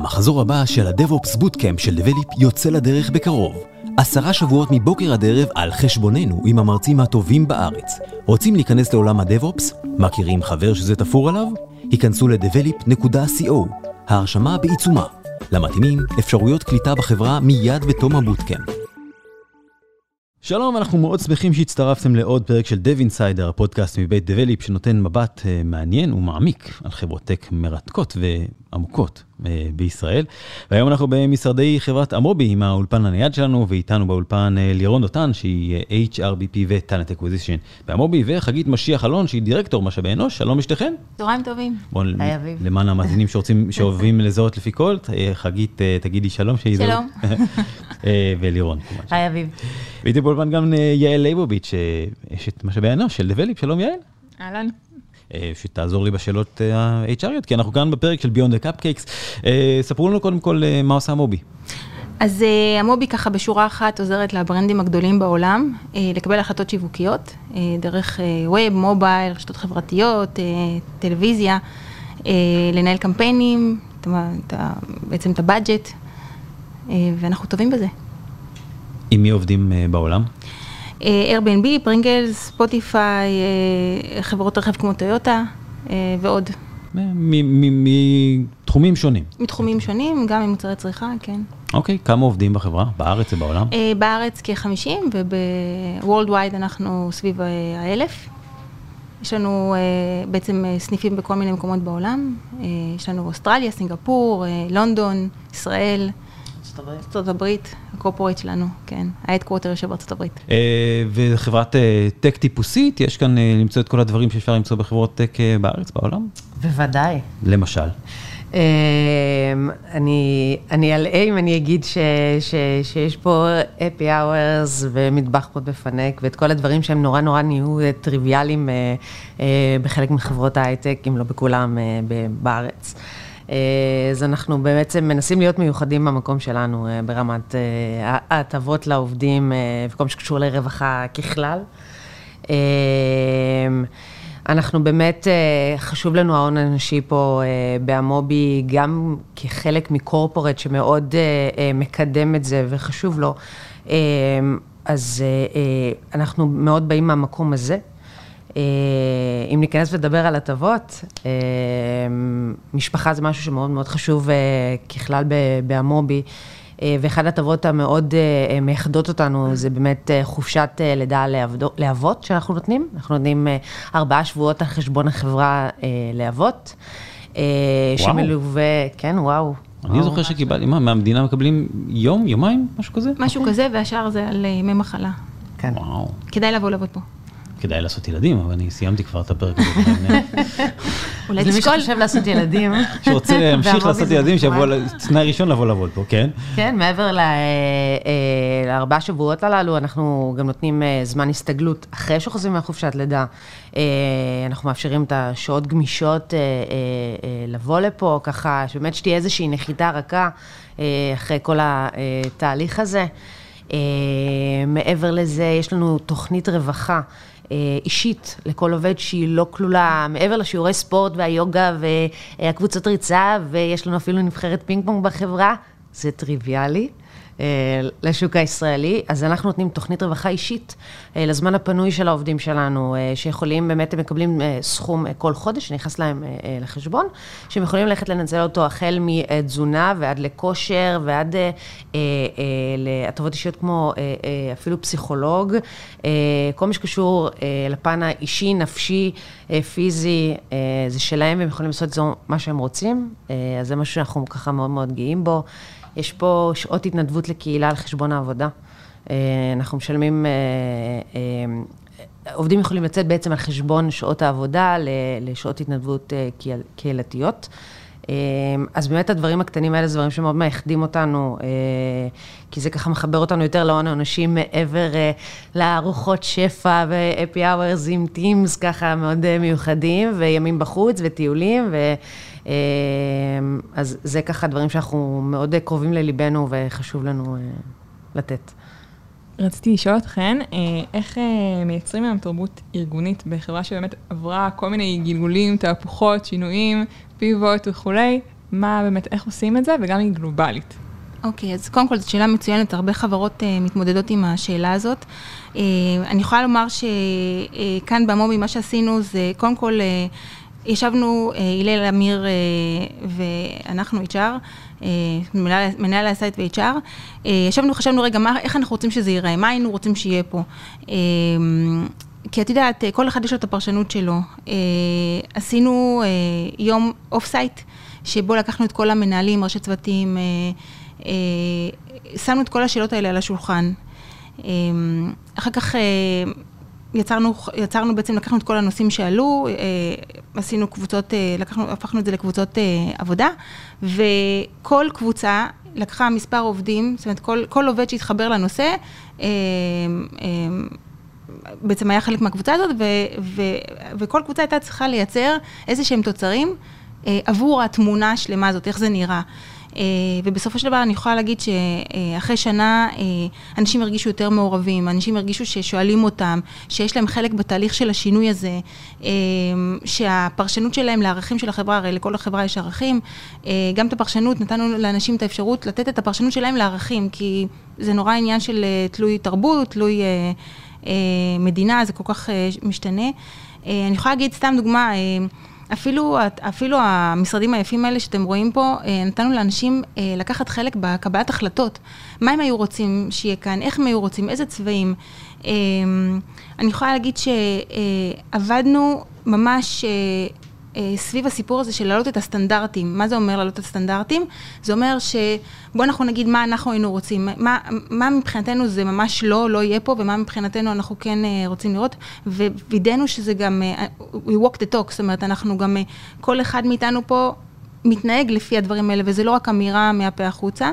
המחזור הבא של ה-DevOps Bootcamp של Develop יוצא לדרך בקרוב. עשרה שבועות מבוקר עד ערב על חשבוננו עם המרצים הטובים בארץ. רוצים להיכנס לעולם ה-DevOps? מכירים חבר שזה תפור עליו? היכנסו ל-develop.co. ההרשמה בעיצומה. למתאימים, אפשרויות קליטה בחברה מיד בתום הבוטקאמפ. שלום, אנחנו מאוד שמחים שהצטרפתם לעוד פרק של Dev Insider, הפודקאסט מבית דבליפ, שנותן מבט uh, מעניין ומעמיק על חברות טק מרתקות ועמוקות בישראל. והיום אנחנו במשרדי חברת אמובי עם האולפן הנייד שלנו, ואיתנו באולפן uh, לירון דותן, שהיא uh, HRBP ו-Talent Acquisition באמובי, וחגית משיח אלון, שהיא דירקטור משאבי אנוש, שלום לשתיכן. צהריים טובים. בואו, למען המאזינים שרוצים, שאוהבים לזהות לפי קול, חגית, תגידי שלום. שלום. ולירון. היי אביב. והייתי באולפן גם יעל ליבוביץ', אשת משאבי אנוש של דבליפ, שלום יעל. אהלן. שתעזור לי בשאלות ה-HRיות, כי אנחנו כאן בפרק של Beyond the Cupcakes. ספרו לנו קודם כל מה עושה המובי. אז המובי ככה בשורה אחת עוזרת לברנדים הגדולים בעולם לקבל החלטות שיווקיות, דרך ווב, מובייל, רשתות חברתיות, טלוויזיה, לנהל קמפיינים, בעצם את הבאג'ט, ואנחנו טובים בזה. עם מי עובדים בעולם? Airbnb, Pringles, Spotify, חברות רכב כמו טויוטה ועוד. מתחומים שונים. מתחומים שונים, גם ממוצרי צריכה, כן. אוקיי, כמה עובדים בחברה? בארץ ובעולם? בארץ כ-50 וב-Worldwide אנחנו סביב האלף. יש לנו בעצם סניפים בכל מיני מקומות בעולם. יש לנו אוסטרליה, סינגפור, לונדון, ישראל. ארצות הברית, ה corporate שלנו, כן, ה headquarter יושב בארצות הברית. וחברת tech טיפוסית, יש כאן למצוא את כל הדברים שאפשר למצוא בחברות tech בארץ, בעולם? בוודאי. למשל? אני אלאה אם אני אגיד שיש פה happy hours ומטבח פה בפנק ואת כל הדברים שהם נורא נורא נהיו טריוויאליים בחלק מחברות ההייטק, אם לא בכולם בארץ. אז אנחנו בעצם מנסים להיות מיוחדים במקום שלנו ברמת ההטבות לעובדים וכל מה שקשור לרווחה ככלל. אנחנו באמת, חשוב לנו ההון האנושי פה באמובי, גם כחלק מקורפורט שמאוד מקדם את זה וחשוב לו, אז אנחנו מאוד באים מהמקום הזה. אם ניכנס לדבר על הטבות, משפחה זה משהו שמאוד מאוד חשוב ככלל באמובי, ואחת הטבות המאוד מייחדות אותנו זה באמת חופשת לידה לאבות שאנחנו נותנים, אנחנו נותנים ארבעה שבועות על חשבון החברה לאבות. שמלווה, כן, וואו. אני זוכר שקיבלתי, מה, מהמדינה מקבלים יום, יומיים, משהו כזה? משהו כזה, והשאר זה על ימי מחלה. כן. וואו. כדאי לבוא לעבוד פה. כדאי לעשות ילדים, אבל אני סיימתי כבר את הפרק הזה. אולי זה מי תשקול. שחושב לעשות ילדים. שרוצה להמשיך לעשות ילדים, שיבוא. תנאי ראשון לבוא לעבוד פה, כן? כן, מעבר ל- אה, לארבעה שבועות הללו, אנחנו גם נותנים אה, זמן הסתגלות אחרי שחוזרים מהחופשת לידה. אה, אנחנו מאפשרים את השעות גמישות אה, אה, אה, לבוא לפה, ככה שבאמת שתהיה איזושהי נחיתה רכה אה, אחרי כל התהליך הזה. אה, מעבר לזה, יש לנו תוכנית רווחה. אה, אישית לכל עובד שהיא לא כלולה, מעבר לשיעורי ספורט והיוגה והקבוצות ריצה, ויש לנו אפילו נבחרת פינג פונג בחברה, זה טריוויאלי. אה, לשוק הישראלי, אז אנחנו נותנים תוכנית רווחה אישית אה, לזמן הפנוי של העובדים שלנו, אה, שיכולים, באמת הם מקבלים סכום כל חודש, שנכנס להם לחשבון, שהם יכולים ללכת לנצל אותו החל מתזונה ועד לכושר ועד להטבות אישיות כמו אפילו פסיכולוג, כל מה שקשור לפן האישי, נפשי, פיזי, זה שלהם והם יכולים לעשות את זה מה שהם רוצים, אז זה משהו שאנחנו ככה מאוד מאוד גאים בו. יש פה שעות התנדבות לקהילה על חשבון העבודה. אה, אנחנו משלמים, אה, אה, עובדים יכולים לצאת בעצם על חשבון שעות העבודה לשעות התנדבות קהיל- קהילתיות. אה, אז באמת הדברים הקטנים האלה זה דברים שמאוד מייחדים אותנו, אה, כי זה ככה מחבר אותנו יותר להון האנושי מעבר אה, לארוחות שפע ו-happy hours עם teams ככה מאוד אה, מיוחדים, וימים בחוץ וטיולים, ו... אה, אז זה ככה דברים שאנחנו מאוד קרובים לליבנו וחשוב לנו לתת. רציתי לשאול אתכן, איך מייצרים היום תרבות ארגונית בחברה שבאמת עברה כל מיני גלגולים, תהפוכות, שינויים, pivot וכולי, מה באמת, איך עושים את זה, וגם היא גלובלית. אוקיי, okay, אז קודם כל זו שאלה מצוינת, הרבה חברות uh, מתמודדות עם השאלה הזאת. Uh, אני יכולה לומר שכאן uh, במומי מה שעשינו זה קודם כל uh, ישבנו, הלל אמיר ואנחנו HR, מנהל, מנהל הסייט ו-HR, ישבנו, חשבנו רגע, מה, איך אנחנו רוצים שזה ייראה, מה היינו רוצים שיהיה פה. כי את יודעת, כל אחד יש לו את הפרשנות שלו. עשינו יום off-site, שבו לקחנו את כל המנהלים, ראשי צוותים, שמנו את כל השאלות האלה על השולחן. אחר כך יצרנו, יצרנו בעצם, לקחנו את כל הנושאים שעלו, אה, עשינו קבוצות, אה, לקחנו, הפכנו את זה לקבוצות אה, עבודה, וכל קבוצה לקחה מספר עובדים, זאת אומרת, כל, כל עובד שהתחבר לנושא, בעצם היה חלק מהקבוצה הזאת, ו, ו, וכל קבוצה הייתה צריכה לייצר איזה שהם תוצרים עבור התמונה השלמה הזאת, איך זה נראה. אה, ובסופו של דבר אני יכולה להגיד שאחרי שנה אה, אנשים הרגישו יותר מעורבים, אנשים הרגישו ששואלים אותם, שיש להם חלק בתהליך של השינוי הזה, אה, שהפרשנות שלהם לערכים של החברה, הרי לכל החברה יש ערכים, גם את הפרשנות, נתנו לאנשים את האפשרות לתת את הפרשנות שלהם לערכים, כי זה נורא עניין של תלוי תרבות, תלוי מדינה, זה כל כך משתנה. אני יכולה להגיד סתם דוגמה, אפילו, אפילו המשרדים היפים האלה שאתם רואים פה, אה, נתנו לאנשים אה, לקחת חלק בקבלת החלטות. מה הם היו רוצים שיהיה כאן, איך הם היו רוצים, איזה צבעים. אה, אני יכולה להגיד שעבדנו ממש אה, סביב הסיפור הזה של להעלות את הסטנדרטים. מה זה אומר להעלות את הסטנדרטים? זה אומר שבוא אנחנו נגיד מה אנחנו היינו רוצים, מה, מה מבחינתנו זה ממש לא, לא יהיה פה, ומה מבחינתנו אנחנו כן אה, רוצים לראות, ווידאנו שזה גם, אה, we walk the talk, זאת אומרת, אנחנו גם, כל אחד מאיתנו פה מתנהג לפי הדברים האלה, וזה לא רק אמירה מהפה החוצה.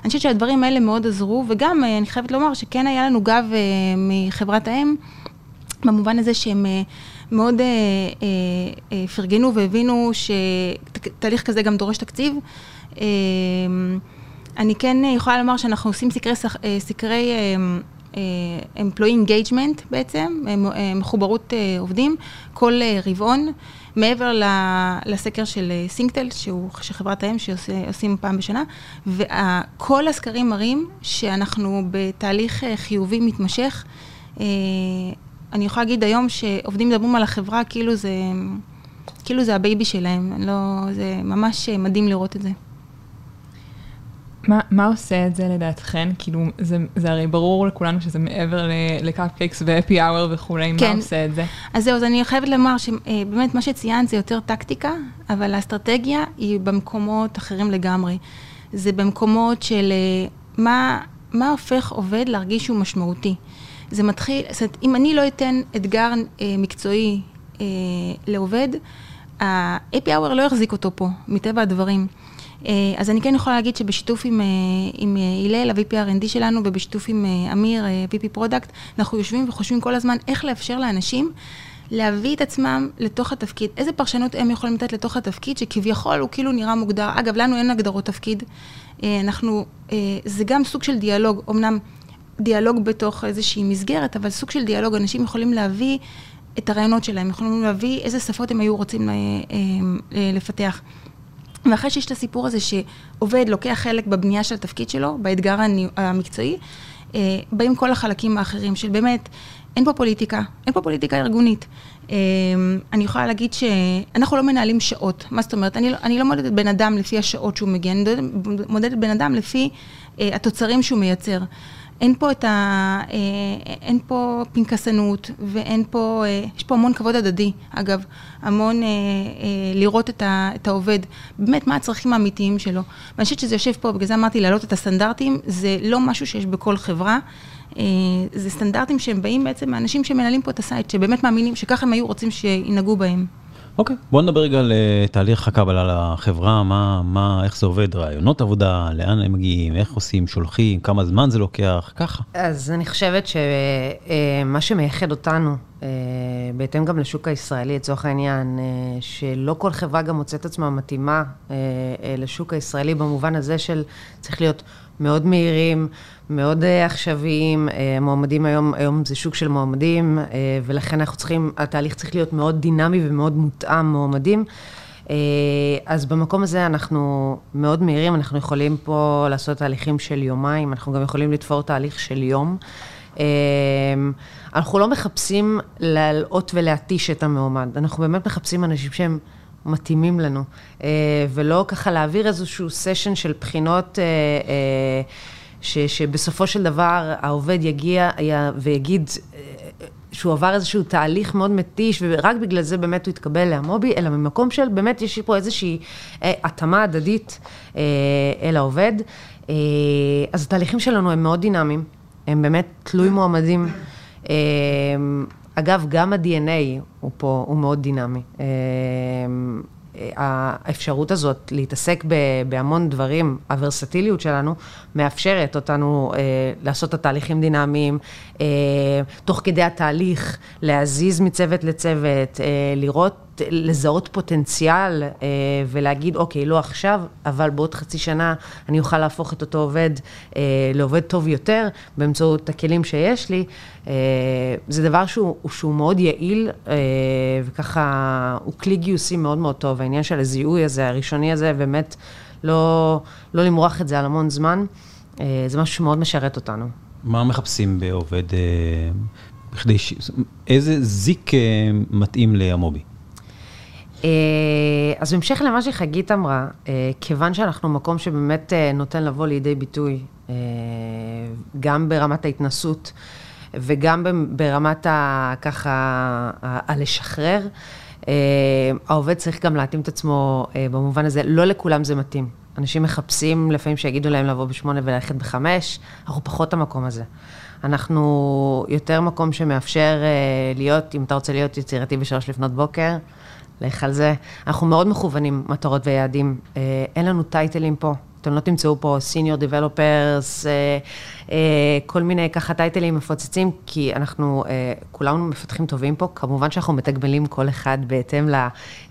אני חושבת שהדברים האלה מאוד עזרו, וגם אני חייבת לומר שכן היה לנו גב מחברת האם, במובן הזה שהם... מאוד אה, אה, אה, פרגנו והבינו שתהליך כזה גם דורש תקציב. אה, אני כן יכולה לומר שאנחנו עושים סקרי, אה, סקרי אה, אה, employee engagement בעצם, אה, מחוברות אה, עובדים, כל אה, רבעון, מעבר לסקר של סינקטל, שהוא של חברת האם שעושים פעם בשנה, וכל הסקרים מראים שאנחנו בתהליך חיובי מתמשך. אני יכולה להגיד היום שעובדים מדברים על החברה כאילו זה, כאילו זה ה baby שלהם, לא, זה ממש מדהים לראות את זה. מה, מה עושה את זה לדעתכן? כאילו, זה, זה הרי ברור לכולנו שזה מעבר ל cupcakes ו happy hour וכולי, כן. מה עושה את זה? אז זהו, אז אני חייבת לומר שבאמת מה שציינת זה יותר טקטיקה, אבל האסטרטגיה היא במקומות אחרים לגמרי. זה במקומות של אה, מה, מה הופך עובד להרגיש שהוא משמעותי. זה מתחיל, זאת אומרת, אם אני לא אתן אתגר אה, מקצועי אה, לעובד, ה-API Hour לא יחזיק אותו פה, מטבע הדברים. אה, אז אני כן יכולה להגיד שבשיתוף עם, אה, עם אה, הלל, ה-VP R&D שלנו, ובשיתוף עם אה, אמיר, אה, VP Product, אנחנו יושבים וחושבים כל הזמן איך לאפשר לאנשים להביא את עצמם לתוך התפקיד. איזה פרשנות הם יכולים לתת לתוך התפקיד, שכביכול הוא כאילו נראה מוגדר. אגב, לנו אין הגדרות תפקיד. אה, אנחנו, אה, זה גם סוג של דיאלוג, אמנם... דיאלוג בתוך איזושהי מסגרת, אבל סוג של דיאלוג, אנשים יכולים להביא את הרעיונות שלהם, יכולים להביא איזה שפות הם היו רוצים אה, אה, לפתח. ואחרי שיש את הסיפור הזה שעובד לוקח חלק בבנייה של התפקיד שלו, באתגר המקצועי, אה, באים כל החלקים האחרים של באמת, אין פה פוליטיקה, אין פה פוליטיקה ארגונית. אני יכולה להגיד שאנחנו לא מנהלים שעות. מה זאת אומרת? אני, לא, אני לא מודדת בן אדם לפי השעות שהוא מגיע, אני מודדת בן אדם לפי התוצרים שהוא מייצר. אין פה את ה... אה, אין פה פנקסנות, ואין פה... אה, יש פה המון כבוד הדדי, אגב. המון אה, לראות את, ה, את העובד, באמת, מה הצרכים האמיתיים שלו. ואני חושבת שזה יושב פה, בגלל זה אמרתי להעלות את הסטנדרטים, זה לא משהו שיש בכל חברה. זה סטנדרטים שהם באים בעצם מאנשים שמנהלים פה את ה site, שבאמת מאמינים שככה הם היו רוצים שינהגו בהם. אוקיי, בוא נדבר רגע על uh, תהליך הקבלה לחברה, מה, מה, איך זה עובד, רעיונות עבודה, לאן הם מגיעים, איך עושים, שולחים, כמה זמן זה לוקח, ככה. אז אני חושבת שמה uh, שמייחד אותנו, uh, בהתאם גם לשוק הישראלי, לצורך העניין, שלא כל חברה גם מוצאת עצמה מתאימה לשוק הישראלי, במובן הזה של צריך להיות מאוד מהירים, מאוד uh, עכשוויים, uh, מועמדים היום, היום זה שוק של מועמדים, uh, ולכן אנחנו צריכים, התהליך צריך להיות מאוד דינמי ומאוד מותאם מועמדים. אז במקום הזה אנחנו מאוד מהירים, אנחנו יכולים פה לעשות תהליכים של יומיים, אנחנו גם יכולים לתפור תהליך של יום. אנחנו לא מחפשים להלאות ולהתיש את המועמד, אנחנו באמת מחפשים אנשים שהם מתאימים לנו, ולא ככה להעביר איזשהו סשן של בחינות. ש, שבסופו של דבר העובד יגיע ויגיד אה, שהוא עבר איזשהו תהליך מאוד מתיש, ורק בגלל זה באמת הוא התקבל לעמובי, אלא ממקום של באמת יש פה איזושהי אה, התאמה הדדית אה, אל העובד. אה, אז התהליכים שלנו הם מאוד דינמיים, הם באמת תלוי מועמדים. אה, אגב, גם ה-DNA הוא פה, הוא מאוד דינמי. אה, האפשרות הזאת להתעסק בהמון דברים, הוורסטיליות שלנו, מאפשרת אותנו אה, לעשות את התהליכים דינמיים, אה, תוך כדי התהליך, להזיז מצוות לצוות, אה, לראות לזהות פוטנציאל אה, ולהגיד, אוקיי, לא עכשיו, אבל בעוד חצי שנה אני אוכל להפוך את אותו עובד אה, לעובד טוב יותר, באמצעות הכלים שיש לי, אה, זה דבר שהוא, שהוא מאוד יעיל, אה, וככה, הוא כלי גיוסי מאוד מאוד טוב. העניין של הזיהוי הזה, הראשוני הזה, באמת לא, לא למרוח את זה על המון זמן, אה, זה משהו שמאוד משרת אותנו. מה מחפשים בעובד, אה, ש... איזה זיק אה, מתאים לעמובי? אה, אז בהמשך למה שחגית אמרה, אה, כיוון שאנחנו מקום שבאמת אה, נותן לבוא לידי ביטוי, גם ברמת ההתנסות וגם ברמת ה... ככה, הלשחרר, העובד צריך גם להתאים את עצמו במובן הזה, לא לכולם זה מתאים. אנשים מחפשים לפעמים שיגידו להם לבוא בשמונה וללכת בחמש, אנחנו פחות המקום הזה. אנחנו יותר מקום שמאפשר להיות, אם אתה רוצה להיות יצירתי בשלוש לפנות בוקר, לך על זה. אנחנו מאוד מכוונים מטרות ויעדים. אה, אין לנו טייטלים פה. אתם לא תמצאו פה סיניור דיבלופרס, אה, אה, כל מיני ככה טייטלים מפוצצים, כי אנחנו כולנו מפתחים טובים פה. כמובן שאנחנו מתגמלים כל אחד בהתאם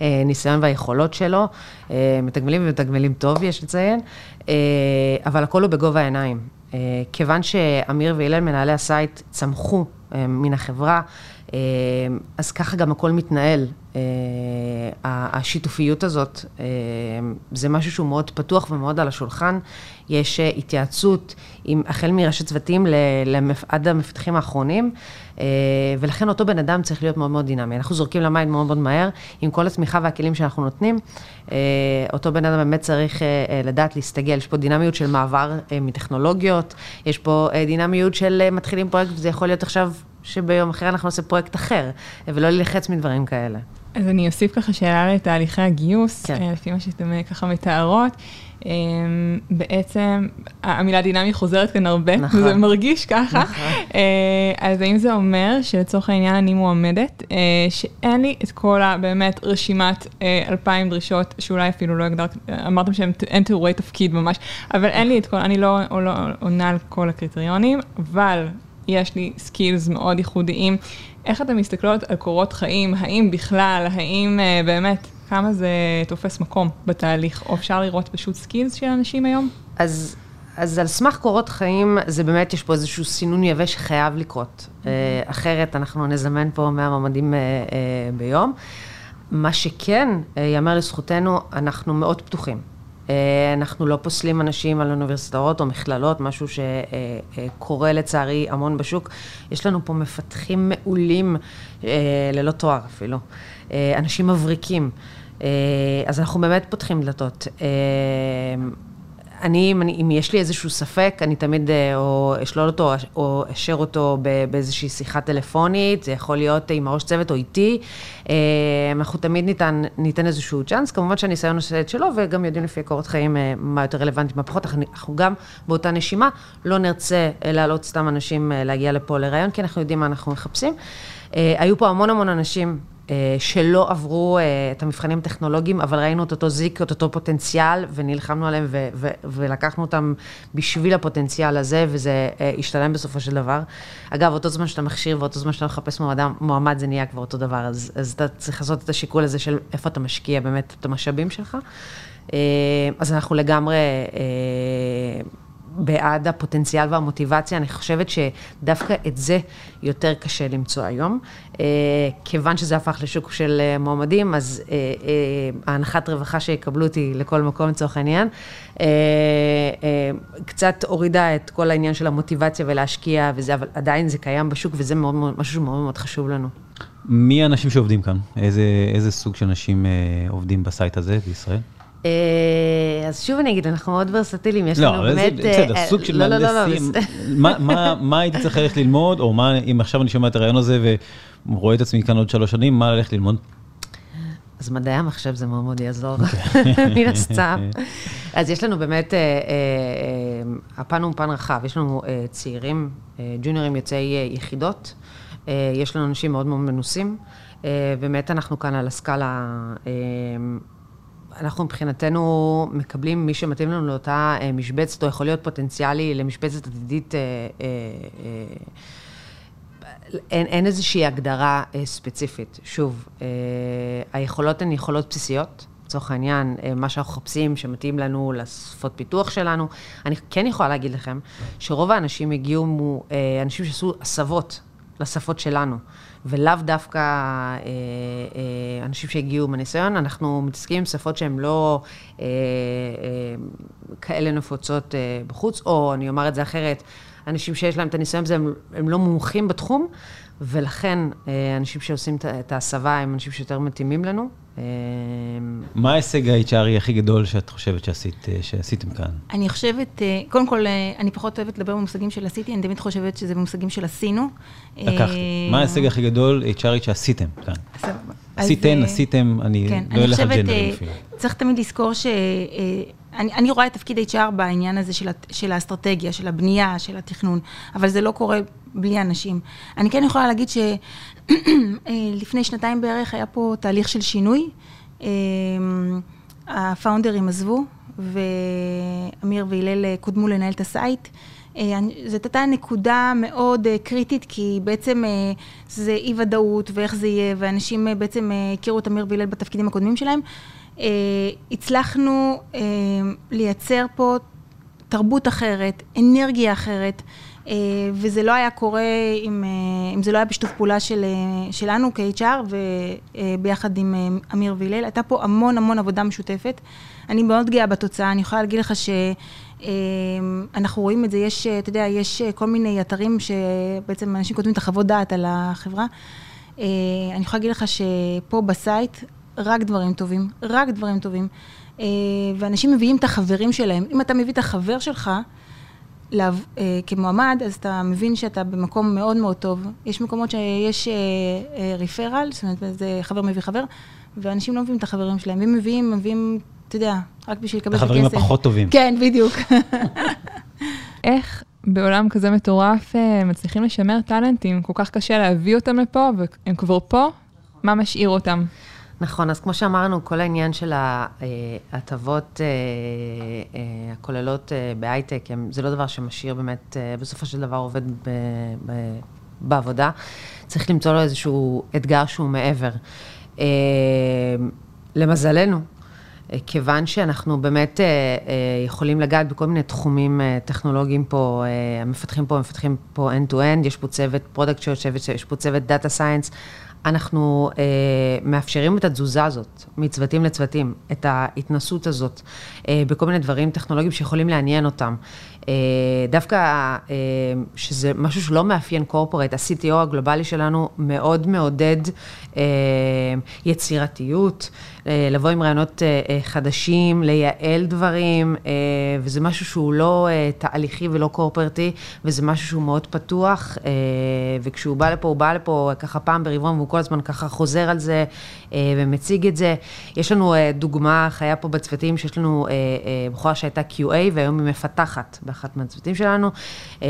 לניסיון והיכולות שלו. מתגמלים ומתגמלים טוב, יש לציין, אבל הכל הוא בגובה העיניים. כיוון שאמיר והלל, מנהלי ה site, צמחו מן החברה, אז ככה גם הכל מתנהל. אה, השיתופיות הזאת, אה, זה משהו שהוא מאוד פתוח ומאוד על השולחן. יש אה, התייעצות עם, החל מראשי צוותים עד המפתחים האחרונים, ולכן אותו בן אדם צריך להיות מאוד מאוד דינמי. אנחנו זורקים למים מאוד מאוד מהר, עם כל התמיכה והכלים שאנחנו נותנים. אותו בן אדם באמת צריך לדעת להסתגל. יש פה דינמיות של מעבר מטכנולוגיות, יש פה דינמיות של מתחילים פרויקט, וזה יכול להיות עכשיו שביום אחר אנחנו נעשה פרויקט אחר, ולא להילחץ מדברים כאלה. אז אני אוסיף ככה שאלה לתהליכי הגיוס, כן. אה, לפי מה שאתם אה, ככה מתארות. אה, בעצם המילה דינמי חוזרת כאן הרבה, נכון. וזה מרגיש ככה. נכון. אז האם זה אומר שלצורך העניין אני מועמדת, שאין לי את כל הבאמת רשימת אלפיים דרישות, שאולי אפילו לא הגדרת, אמרתם שאין תיאורי תפקיד ממש, אבל אין לי את כל, אני לא, לא עונה על כל הקריטריונים, אבל יש לי skills מאוד ייחודיים. איך אתן מסתכלות על קורות חיים? האם בכלל, האם uh, באמת, כמה זה תופס מקום בתהליך? או אפשר לראות פשוט skills של אנשים היום? אז, אז על סמך קורות חיים, זה באמת, יש פה איזשהו סינון יבש שחייב לקרות. Mm-hmm. אחרת אנחנו נזמן פה 100 מועמדים uh, ביום. מה שכן, ייאמר לזכותנו, אנחנו מאוד פתוחים. אה, אנחנו לא פוסלים אנשים על אוניברסיטאות או מכללות, משהו שקורה לצערי המון בשוק. יש לנו פה מפתחים מעולים, אה, ללא תואר אפילו, אה, אנשים מבריקים. אז אנחנו באמת פותחים דלתות. אני, אם, אם יש לי איזשהו ספק, אני תמיד אה, או אשלול אותו או אשר אותו באיזושהי שיחה טלפונית, זה יכול להיות עם הראש צוות או איתי. אה, אנחנו תמיד ניתן, ניתן איזשהו צ'אנס, כמובן שהניסיון עושה את שלו, וגם יודעים לפי קורות חיים אה, מה יותר רלוונטי, מה פחות. אנחנו גם באותה נשימה לא נרצה להעלות סתם אנשים להגיע לפה לראיון, כי אנחנו יודעים מה אנחנו מחפשים. היו פה המון המון אנשים שלא עברו אה, את המבחנים הטכנולוגיים, אבל ראינו את אותו זיק, את אותו פוטנציאל, ונלחמנו עליהם ולקחנו אותם בשביל הפוטנציאל הזה, וזה אה, השתלם בסופו של דבר. אגב, אותו זמן שאתה מכשיר ואותו זמן שאתה מחפש מועמד, מועמד זה נהיה כבר אותו דבר, אז, אז אתה צריך לעשות את השיקול הזה של איפה אתה משקיע באמת את המשאבים שלך. אז אנחנו לגמרי... בעד הפוטנציאל והמוטיבציה, אני חושבת שדווקא את זה יותר קשה למצוא היום. אה, כיוון שזה הפך לשוק של אה, מועמדים, אז אה, ההנחת רווחה שיקבלו אותי לכל מקום לצורך העניין, קצת הורידה את כל העניין של המוטיבציה ולהשקיע וזה, אבל עדיין זה קיים בשוק וזה מאוד מאוד, משהו שמאוד מאוד חשוב לנו. מי האנשים שעובדים כאן? איזה, איזה סוג של אנשים עובדים בסייט הזה בישראל? אה, אז שוב אני אגיד, אנחנו מאוד ורסטיליים, יש לנו באמת... לא, בסדר, אה, סוג של לא, לא, מהנדסים. מה הייתי צריך ללכת ללמוד, או מה, אם עכשיו אני שומע את הרעיון הזה ורואה את עצמי כאן עוד שלוש שנים, מה ללכת ללמוד? אז מדעי המחשב זה מאוד מאוד יעזור, אוקיי. מן הסתם. אז יש לנו באמת, אה, הפן הוא פן רחב, יש לנו צעירים, ג'וניורים יוצאי יחידות, יש לנו אנשים מאוד מאוד מנוסים, באמת אנחנו כאן על הסקאלה אנחנו מבחינתנו מקבלים מי שמתאים לנו לאותה אה, משבצת, או יכול להיות פוטנציאלי למשבצת עתידית. אה, אה, אין, אין איזושהי הגדרה ספציפית. שוב, היכולות הן יכולות בסיסיות. לצורך העניין, מה שאנחנו מחפשים, שמתאים לנו לשפות פיתוח שלנו. אני כן יכולה להגיד לכם שרוב האנשים הגיעו, אנשים שעשו הסבות לשפות שלנו. ולאו דווקא אה, אה, אנשים שהגיעו מהניסיון, אנחנו מתעסקים עם שפות שהן לא אה, אה, כאלה נפוצות אה, בחוץ, או אני אומר את זה אחרת, אנשים שיש להם את הניסיון בזה, הם, הם לא מומחים בתחום, ולכן אה, אנשים שעושים את ההסבה הם אנשים שיותר מתאימים לנו. אה, מה ההישג ה-HRי הכי גדול שאת חושבת שעשית, אה, שעשיתם כאן? אני חושבת, קודם כל, אני פחות אוהבת לדבר במושגים של עשיתי, אני תמיד חושבת שזה במושגים של עשינו. לקחתי. מה ההישג הכי גדול HRי שעשיתם כאן? עשיתן, עשיתם, אני כן, לא אלך על ג'נדרים אפילו. צריך תמיד לזכור ש... אני, אני רואה את תפקיד HR בעניין הזה של, של האסטרטגיה, של הבנייה, של התכנון, אבל זה לא קורה בלי אנשים. אני כן יכולה להגיד שלפני שנתיים בערך היה פה תהליך של שינוי. אה, ה-founders עזבו, ואמיר והלל קודמו לנהל את ה-site. אה, זאת הייתה נקודה מאוד אה, קריטית, כי בעצם זה אי ודאות ואיך זה יהיה, ואנשים בעצם הכירו את אמיר והלל בתפקידים הקודמים שלהם. הצלחנו לייצר פה תרבות אחרת, אנרגיה אחרת. אה, וזה לא היה קורה אם, אה, אם זה לא היה בשיתוף פעולה של, אה, שלנו כ-HR וביחד עם אמיר והלל. הייתה פה המון המון עבודה משותפת. אני מאוד גאה בתוצאה, אני יכולה להגיד לך שאנחנו רואים את זה, יש, אתה יודע, יש כל מיני אתרים שבעצם אנשים כותבים את החוות דעת על החברה. אני יכולה להגיד לך שפה בסייט רק דברים טובים, רק דברים טובים. ואנשים מביאים את החברים שלהם. אם אתה מביא את החבר שלך, לה, אה, כמועמד, אז אתה מבין שאתה במקום מאוד מאוד טוב. יש מקומות שיש אה, אה, ריפרל, זאת אומרת, זה חבר מביא חבר, ואנשים לא מביאים את החברים שלהם. הם מביאים, מביאים, אתה יודע, רק בשביל לקבל את הכסף. החברים הפחות טובים. כן, בדיוק. איך בעולם כזה מטורף אה, מצליחים לשמר טאלנטים? כל כך קשה להביא אותם לפה, והם כבר פה, מה משאיר אותם? נכון, אז כמו שאמרנו, כל העניין של ההטבות אה, אה, הכוללות אה, בהייטק, זה לא דבר שמשאיר באמת, בסופו של דבר עובד ב, ב, בעבודה. צריך למצוא לו איזשהו אתגר שהוא מעבר. למזלנו, כיוון שאנחנו באמת יכולים לגעת בכל מיני תחומים טכנולוגיים פה, המפתחים פה, מפתחים פה end-to-end, יש פה צוות product שיושבת, יש פה צוות data science. אנחנו אה, מאפשרים את התזוזה הזאת, מצוותים לצוותים, את ההתנסות הזאת, אה, בכל מיני דברים טכנולוגיים שיכולים לעניין אותם. אה, דווקא אה, שזה משהו שלא מאפיין קורפורט, ה-CTO הגלובלי שלנו מאוד מעודד אה, יצירתיות, לבוא עם רעיונות חדשים, לייעל דברים, וזה משהו שהוא לא תהליכי ולא קורפרטי, וזה משהו שהוא מאוד פתוח, וכשהוא בא לפה, הוא בא לפה ככה פעם ברבעון, והוא כל הזמן ככה חוזר על זה ומציג את זה. יש לנו דוגמה חיה פה בצוותים, שיש לנו בחורה שהייתה QA, והיום היא מפתחת. באחת מהצוותים שלנו, אה,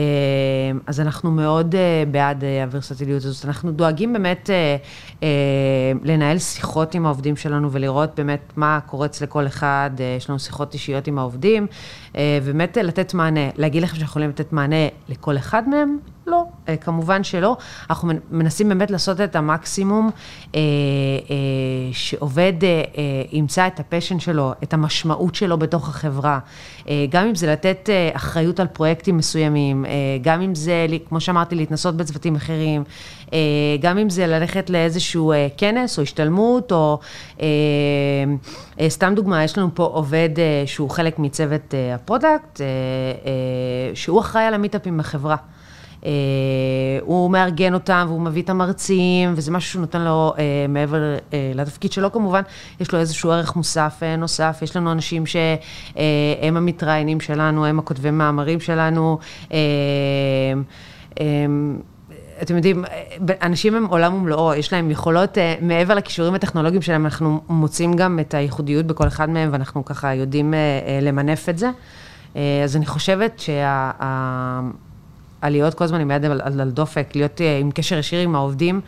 אז אנחנו מאוד אה, בעד אה, הוורסטיליות הזאת. אנחנו דואגים באמת לנהל שיחות עם העובדים שלנו ולראות באמת מה קורץ לכל אחד, יש לנו שיחות אישיות עם העובדים, ובאמת לתת מענה, להגיד לכם שאנחנו יכולים לתת מענה לכל אחד מהם, לא, אה, כמובן שלא. אנחנו מנסים באמת לעשות את המקסימום אה, אה, שעובד ימצא את הפשן שלו, את המשמעות שלו בתוך החברה. גם אם זה לתת אחריות על פרויקטים מסוימים, גם אם זה, כמו שאמרתי, להתנסות בצוותים אחרים, גם אם זה ללכת לאיזשהו כנס או השתלמות, או סתם דוגמה, יש לנו פה עובד שהוא חלק מצוות ה-product, שהוא אחראי על המיטאפים בחברה. אה, הוא מארגן אותם והוא מביא את המרצים, וזה משהו שהוא נותן לו אה, מעבר אה, לתפקיד שלו כמובן, יש לו איזשהו ערך מוסף נוסף, יש לנו אנשים שהם המתראיינים שלנו, הם הכותבי מאמרים שלנו. אתם יודעים, אנשים הם עולם ומלואו, יש להם יכולות, מעבר לכישורים הטכנולוגיים שלהם, אנחנו מוצאים גם את הייחודיות בכל אחד מהם, ואנחנו ככה יודעים למנף את זה. אז אני חושבת שה... על להיות כל הזמן עם יד על, על, על דופק, להיות אה, עם קשר ישיר עם העובדים,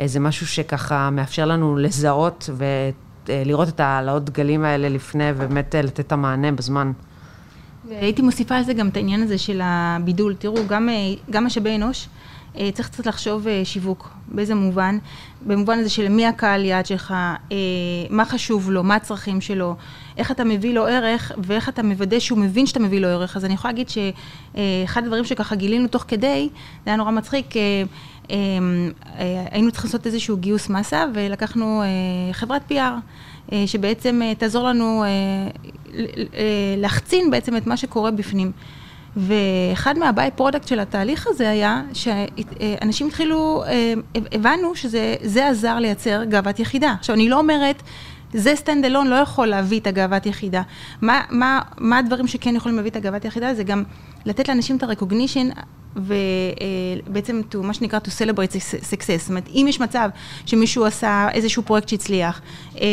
אה, זה משהו שככה מאפשר לנו לזהות ולראות את העלאות גלים האלה לפני, ובאמת אה, לתת את המענה בזמן. והייתי מוסיפה על זה גם את העניין הזה של הבידול. תראו, גם, גם משאבי אנוש, צריך קצת לחשוב שיווק. באיזה מובן? במובן הזה של מי הקהל יעד שלך, מה חשוב לו, מה הצרכים שלו, איך אתה מביא לו ערך ואיך אתה מוודא שהוא מבין שאתה מביא לו ערך. אז אני יכולה להגיד שאחד הדברים שככה גילינו תוך כדי, זה היה נורא מצחיק, אה, אה, אה, היינו צריכים לעשות איזשהו גיוס מסה ולקחנו חברת PR. שבעצם תעזור לנו להחצין בעצם את מה שקורה בפנים. ואחד מה by-product של התהליך הזה היה שאנשים התחילו, הבנו שזה עזר לייצר גאוות יחידה. עכשיו, אני לא אומרת זה stand alone לא יכול להביא את הגאוות יחידה. מה, מה, מה הדברים שכן יכולים להביא את הגאוות יחידה? זה גם לתת לאנשים את ה-recognition ובעצם to, מה שנקרא to celebrate success. זאת אומרת, אם יש מצב שמישהו עשה איזשהו פרויקט שהצליח, אה,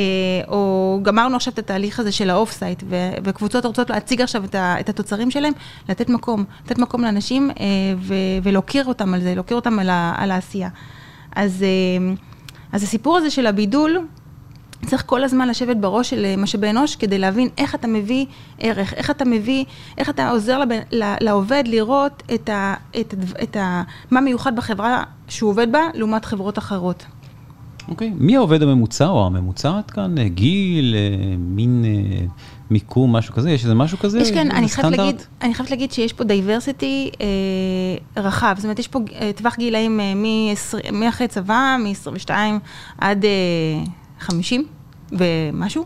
או גמרנו עכשיו את התהליך הזה של ה-offsite, וקבוצות רוצות להציג עכשיו את, את התוצרים שלהם, לתת מקום, לתת מקום לאנשים אה, ולהוקיר אותם על זה, להוקיר אותם על, על העשייה. אז, אה, אז הסיפור הזה של הבידול, צריך כל הזמן לשבת בראש של אה, משאבי אנוש כדי להבין איך אתה מביא ערך, איך אתה מביא, איך אתה עוזר לב, לעובד לראות את ה, את, ה, את ה, מה מיוחד בחברה שהוא עובד בה לעומת חברות אחרות. אוקיי, okay. מי העובד הממוצע או הממוצעת כאן? אה, גיל, אה, מין מיקום, משהו כזה? יש איזה משהו כזה? יש כן, אני חייבת להגיד, אני חייבת להגיד שיש פה דייברסיטי אה, רחב, זאת אומרת, יש פה אה, טווח גילאים אה, מאחרי צבא, מ-22 עד... אה, 50 ומשהו.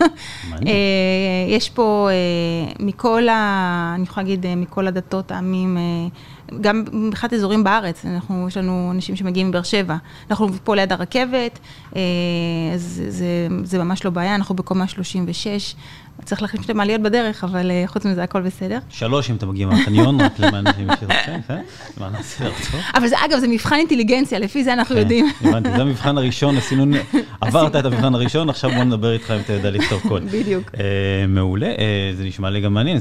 אה, יש פה אה, מכל ה... אני יכולה להגיד, אה, מכל הדתות, העמים, גם מבחינת אזורים בארץ, אנחנו, יש לנו אנשים שמגיעים מבאר שבע, אנחנו פה ליד הרכבת, אז זה, זה ממש לא בעיה, אנחנו בקומה 36, צריך להכניס שתי מעליות בדרך, אבל אה, חוץ מזה הכל בסדר. שלוש אם אתה מגיע מהחניון, רק למען אנשים שרוצים, מה נעשה טוב. אבל זה, אגב, זה מבחן אינטליגנציה, לפי זה אנחנו כן, יודעים. הבנתי, זה המבחן הראשון, עשינו, עברת את המבחן הראשון, עכשיו בוא נדבר איתך אם אתה יודע לכתוב קוד. בדיוק. אה, מעולה, אה, זה נשמע לי גם מעניין,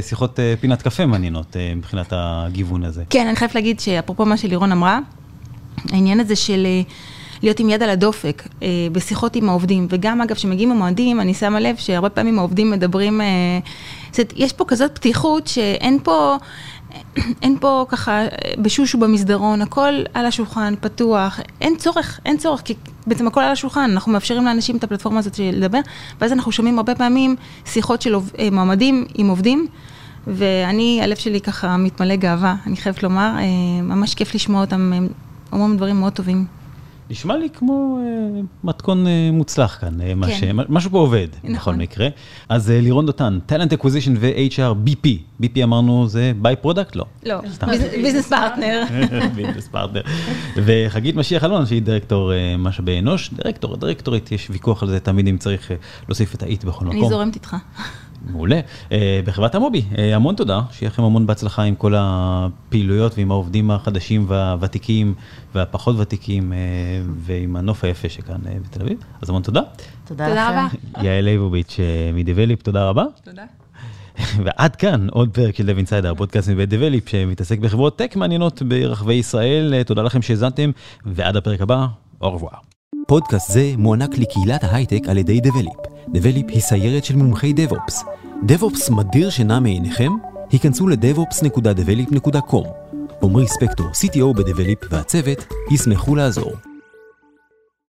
שיחות פינת קפה מעניינות מבחינת הגיוון הזה. כן, אני חייבת להגיד שאפרופו מה שלירון אמרה, העניין הזה של... להיות עם יד על הדופק אה, בשיחות עם העובדים, וגם אגב, כשמגיעים המועדים, אני שמה לב שהרבה פעמים העובדים מדברים, אה, זאת, יש פה כזאת פתיחות שאין פה... אין פה ככה בשושו במסדרון, הכל על השולחן, פתוח, אין צורך, אין צורך, כי בעצם הכל על השולחן, אנחנו מאפשרים לאנשים את הפלטפורמה הזאת לדבר, ואז אנחנו שומעים הרבה פעמים שיחות של אה, מועמדים עם עובדים, ואני, הלב שלי ככה מתמלא גאווה, אני חייבת לומר, אה, ממש כיף לשמוע אותם, הם אומרים דברים מאוד טובים. נשמע לי כמו uh, מתכון uh, מוצלח כאן, uh, כן. מש, משהו פה עובד, נכון. בכל מקרה. אז uh, לירון דותן, talent acquisition ו-HR, BP, BP אמרנו זה by-product? לא. לא, business partner. business partner. וחגית משיח אלון, שהיא דירקטור uh, משאבי אנוש, דירקטור, דירקטורית, יש ויכוח על זה תמיד אם צריך uh, להוסיף את ה-ית בכל מקום. אני זורמת איתך. מעולה. Uh, בחברת Mobi, uh, המון תודה, שיהיה לכם המון בהצלחה עם כל הפעילויות ועם העובדים החדשים והוותיקים והפחות ותיקים uh, ועם הנוף היפה שכאן בתל אביב. אז המון תודה. תודה, רבה. יעל ליבוביץ' מ-Develop, תודה רבה. תודה. ועד כאן עוד פרק של Dev Insider, פודקאסט מבית Develeap שמתעסק בחברות tech מעניינות ברחבי ישראל. תודה לכם שהאזנתם, ועד הפרק הבא, au revoir. פודקאסט זה מוענק לקהילת ההייטק על ידי Develeap. Develeap היא סיירת של מומחי DevOps. DevOps מדיר שינה מעיניכם? היכנסו ל- devops.develeap.com עמרי ספקטור, CTO ב-Develeap והצוות, ישמחו לעזור.